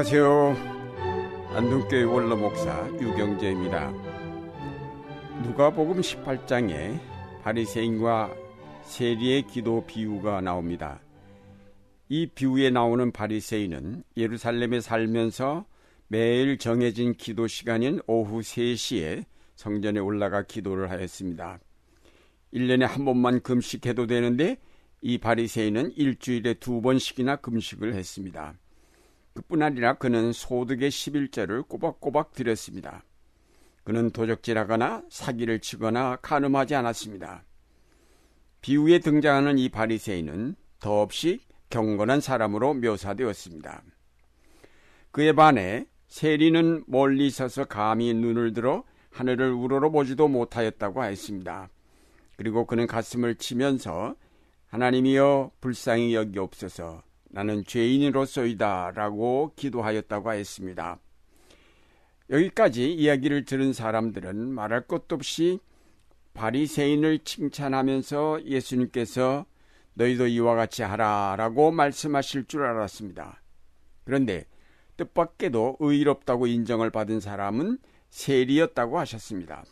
안녕하세요. 안동교회 원로 목사 유경재입니다. 누가복음 18장에 바리새인과 세리의 기도 비유가 나옵니다. 이 비유에 나오는 바리새인은 예루살렘에 살면서 매일 정해진 기도 시간인 오후 3시에 성전에 올라가 기도를 하였습니다. 1년에 한 번만 금식해도 되는데 이 바리새인은 일주일에 두 번씩이나 금식을 했습니다. 그뿐 아니라 그는 소득의 11절을 꼬박꼬박 드렸습니다. 그는 도적질하거나 사기를 치거나 간음하지 않았습니다. 비유에 등장하는 이 바리새인은 더없이 경건한 사람으로 묘사되었습니다. 그에 반해 세리는 멀리 서서 감히 눈을 들어 하늘을 우러러보지도 못하였다고 하였습니다. 그리고 그는 가슴을 치면서 하나님이여 불쌍히 여기옵소서 나는 죄인으로서이다 라고 기도하였다고 하였습니다. 여기까지 이야기를 들은 사람들은 말할 것도 없이 바리새인을 칭찬하면서 예수님께서 너희도 이와 같이 하라 라고 말씀하실 줄 알았습니다. 그런데 뜻밖에도 의롭다고 인정을 받은 사람은 세리였다고 하셨습니다.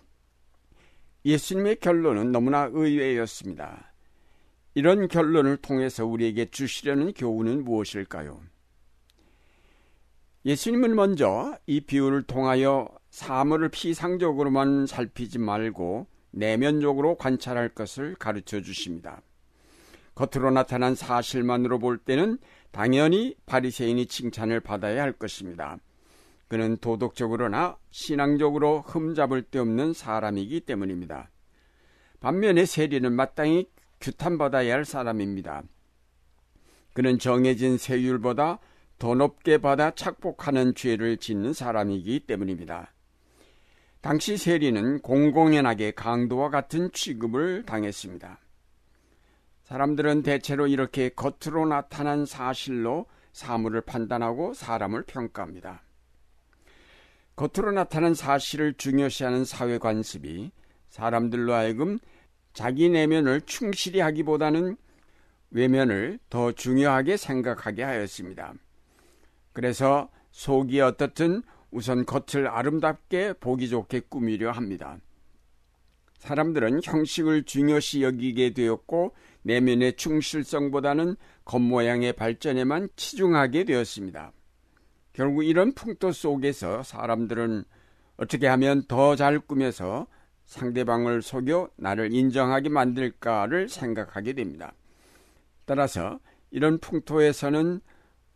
예수님의 결론은 너무나 의외였습니다. 이런 결론을 통해서 우리에게 주시려는 교훈은 무엇일까요? 예수님은 먼저 이 비유를 통하여 사물을 피상적으로만 살피지 말고 내면적으로 관찰할 것을 가르쳐 주십니다. 겉으로 나타난 사실만으로 볼 때는 당연히 바리새인이 칭찬을 받아야 할 것입니다. 그는 도덕적으로나 신앙적으로 흠잡을 데 없는 사람이기 때문입니다. 반면에 세리는 마땅히 규탄받아야 할 사람입니다. 그는 정해진 세율보다 더 높게 받아 착복하는 죄를 짓는 사람이기 때문입니다. 당시 세리는 공공연하게 강도와 같은 취급을 당했습니다. 사람들은 대체로 이렇게 겉으로 나타난 사실로 사물을 판단하고 사람을 평가합니다. 겉으로 나타난 사실을 중요시하는 사회 관습이 사람들로 하여금 자기 내면을 충실히 하기보다는 외면을 더 중요하게 생각하게 하였습니다. 그래서 속이 어떻든 우선 겉을 아름답게 보기 좋게 꾸미려 합니다. 사람들은 형식을 중요시 여기게 되었고 내면의 충실성보다는 겉모양의 발전에만 치중하게 되었습니다. 결국 이런 풍토 속에서 사람들은 어떻게 하면 더 잘 꾸며서 상대방을 속여 나를 인정하게 만들까를 생각하게 됩니다. 따라서 이런 풍토에서는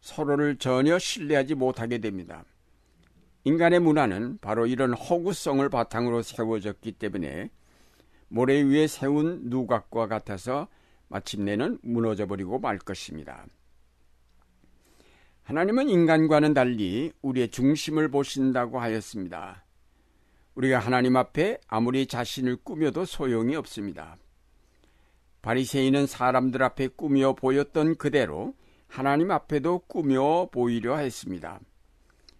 서로를 전혀 신뢰하지 못하게 됩니다. 인간의 문화는 바로 이런 허구성을 바탕으로 세워졌기 때문에 모래 위에 세운 누각과 같아서 마침내는 무너져 버리고 말 것입니다. 하나님은 인간과는 달리 우리의 중심을 보신다고 하였습니다. 우리가 하나님 앞에 아무리 자신을 꾸며도 소용이 없습니다. 바리새인은 사람들 앞에 꾸며 보였던 그대로 하나님 앞에도 꾸며 보이려 했습니다.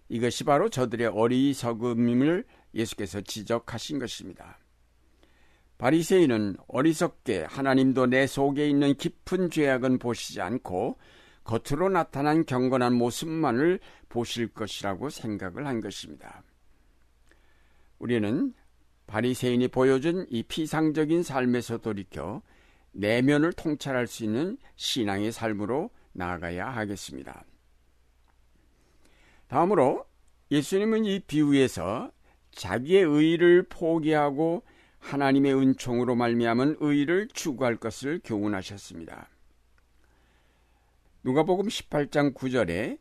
이것이 바로 저들의 어리석음임을 예수께서 지적하신 것입니다. 바리새인은 어리석게 하나님도 내 속에 있는 깊은 죄악은 보시지 않고 겉으로 나타난 경건한 모습만을 보실 것이라고 생각을 한 것입니다. 우리는 바리새인이 보여준 이 피상적인 삶에서 돌이켜 내면을 통찰할 수 있는 신앙의 삶으로 나아가야 하겠습니다. 다음으로 예수님은 이 비유에서 자기의 의를 포기하고 하나님의 은총으로 말미암은 의를 추구할 것을 교훈하셨습니다. 누가복음 18장 9절에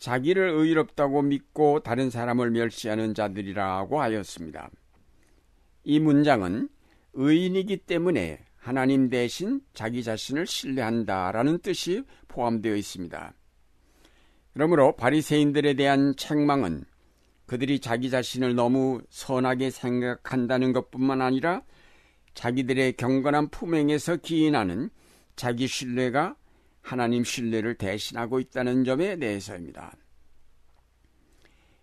자기를 의롭다고 믿고 다른 사람을 멸시하는 자들이라고 하였습니다. 이 문장은 의인이기 때문에 하나님 대신 자기 자신을 신뢰한다라는 뜻이 포함되어 있습니다. 그러므로 바리새인들에 대한 책망은 그들이 자기 자신을 너무 선하게 생각한다는 것뿐만 아니라 자기들의 경건한 품행에서 기인하는 자기 신뢰가 하나님 신뢰를 대신하고 있다는 점에 대해서입니다.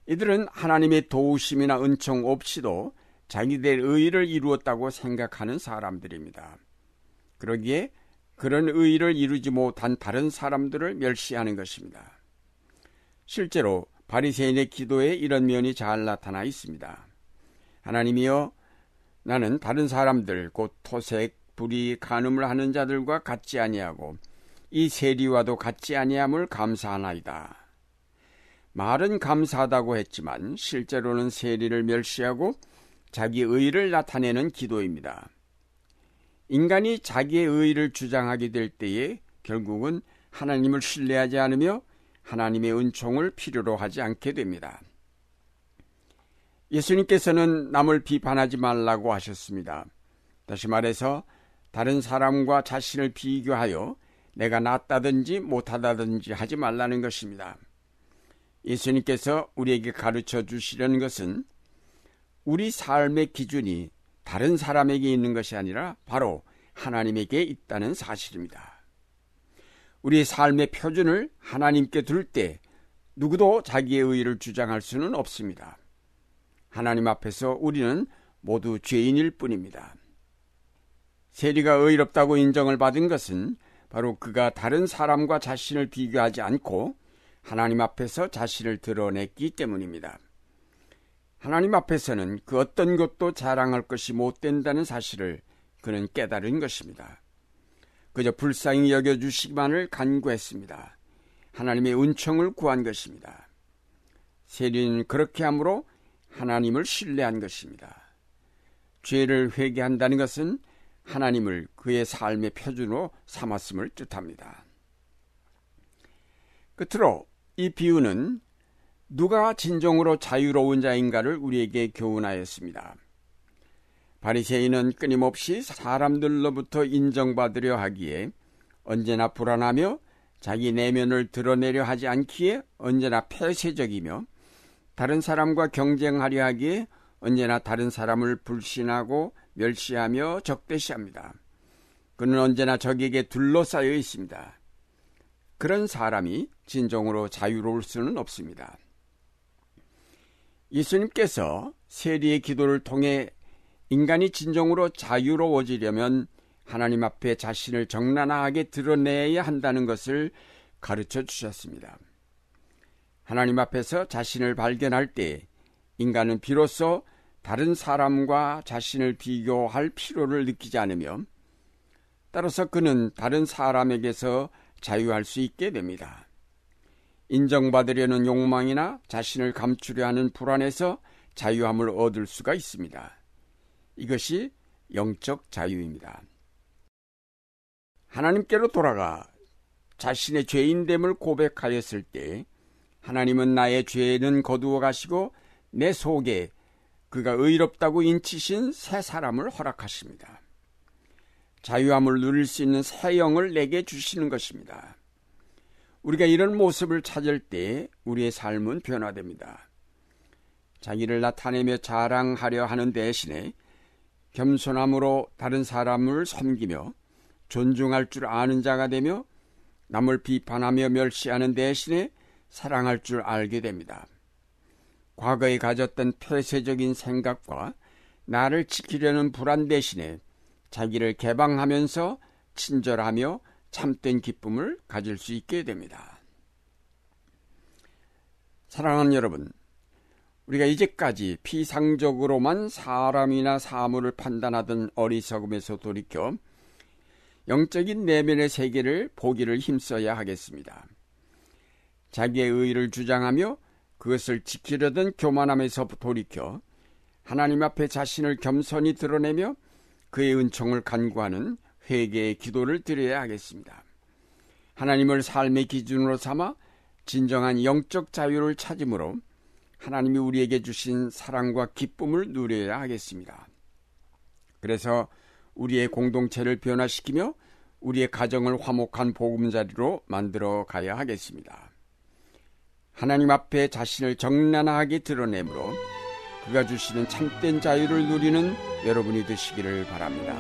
이들은 하나님의 도우심이나 은총 없이도 자기들 의 의를 이루었다고 생각하는 사람들입니다. 그러기에 그런 의를 이루지 못한 다른 사람들을 멸시하는 것입니다. 실제로 바리새인의 기도에 이런 면이 잘 나타나 있습니다. 하나님이여 나는 다른 사람들 곧 토색, 불이 간음을 하는 자들과 같지 아니하고 이 세리와도 같지 아니함을 감사하나이다. 말은 감사하다고 했지만 실제로는 세리를 멸시하고 자기 의를 나타내는 기도입니다. 인간이 자기의 의를 주장하게 될 때에 결국은 하나님을 신뢰하지 않으며 하나님의 은총을 필요로 하지 않게 됩니다. 예수님께서는 남을 비판하지 말라고 하셨습니다. 다시 말해서 다른 사람과 자신을 비교하여 내가 낫다든지 못하다든지 하지 말라는 것입니다. 예수님께서 우리에게 가르쳐 주시려는 것은 우리 삶의 기준이 다른 사람에게 있는 것이 아니라 바로 하나님에게 있다는 사실입니다. 우리의 삶의 표준을 하나님께 둘 때 누구도 자기의 의를 주장할 수는 없습니다. 하나님 앞에서 우리는 모두 죄인일 뿐입니다. 세리가 의롭다고 인정을 받은 것은 바로 그가 다른 사람과 자신을 비교하지 않고 하나님 앞에서 자신을 드러냈기 때문입니다. 하나님 앞에서는 그 어떤 것도 자랑할 것이 못 된다는 사실을 그는 깨달은 것입니다. 그저 불쌍히 여겨주시기만을 간구했습니다. 하나님의 은총을 구한 것입니다. 세리는 그렇게 함으로 하나님을 신뢰한 것입니다. 죄를 회개한다는 것은 하나님을 그의 삶의 표준으로 삼았음을 뜻합니다. 끝으로 이 비유는 누가 진정으로 자유로운 자인가를 우리에게 교훈하였습니다. 바리새인은 끊임없이 사람들로부터 인정받으려 하기에 언제나 불안하며 자기 내면을 드러내려 하지 않기에 언제나 폐쇄적이며 다른 사람과 경쟁하려 하기에 언제나 다른 사람을 불신하고 멸시하며 적대시합니다. 그는 언제나 적에게 둘러싸여 있습니다. 그런 사람이 진정으로 자유로울 수는 없습니다. 예수님께서 세리의 기도를 통해 인간이 진정으로 자유로워지려면 하나님 앞에 자신을 적나라하게 드러내야 한다는 것을 가르쳐 주셨습니다. 하나님 앞에서 자신을 발견할 때 인간은 비로소 다른 사람과 자신을 비교할 필요를 느끼지 않으며 따라서 그는 다른 사람에게서 자유할 수 있게 됩니다. 인정받으려는 욕망이나 자신을 감추려 하는 불안에서 자유함을 얻을 수가 있습니다. 이것이 영적 자유입니다. 하나님께로 돌아가 자신의 죄인됨을 고백하였을 때 하나님은 나의 죄는 거두어 가시고 내 속에 그가 의롭다고 인치신 새 사람을 허락하십니다. 자유함을 누릴 수 있는 새 영을 내게 주시는 것입니다. 우리가 이런 모습을 찾을 때 우리의 삶은 변화됩니다. 자기를 나타내며 자랑하려 하는 대신에 겸손함으로 다른 사람을 섬기며 존중할 줄 아는 자가 되며 남을 비판하며 멸시하는 대신에 사랑할 줄 알게 됩니다. 과거에 가졌던 폐쇄적인 생각과 나를 지키려는 불안 대신에 자기를 개방하면서 친절하며 참된 기쁨을 가질 수 있게 됩니다. 사랑하는 여러분, 우리가 이제까지 피상적으로만 사람이나 사물을 판단하던 어리석음에서 돌이켜 영적인 내면의 세계를 보기를 힘써야 하겠습니다. 자기의 의를 주장하며 그것을 지키려던 교만함에서 돌이켜 하나님 앞에 자신을 겸손히 드러내며 그의 은총을 간구하는 회개의 기도를 드려야 하겠습니다. 하나님을 삶의 기준으로 삼아 진정한 영적 자유를 찾음으로 하나님이 우리에게 주신 사랑과 기쁨을 누려야 하겠습니다. 그래서 우리의 공동체를 변화시키며 우리의 가정을 화목한 보금자리로 만들어 가야 하겠습니다. 하나님 앞에 자신을 정난하게 드러내므로 그가 주시는 참된 자유를 누리는 여러분이 되시기를 바랍니다.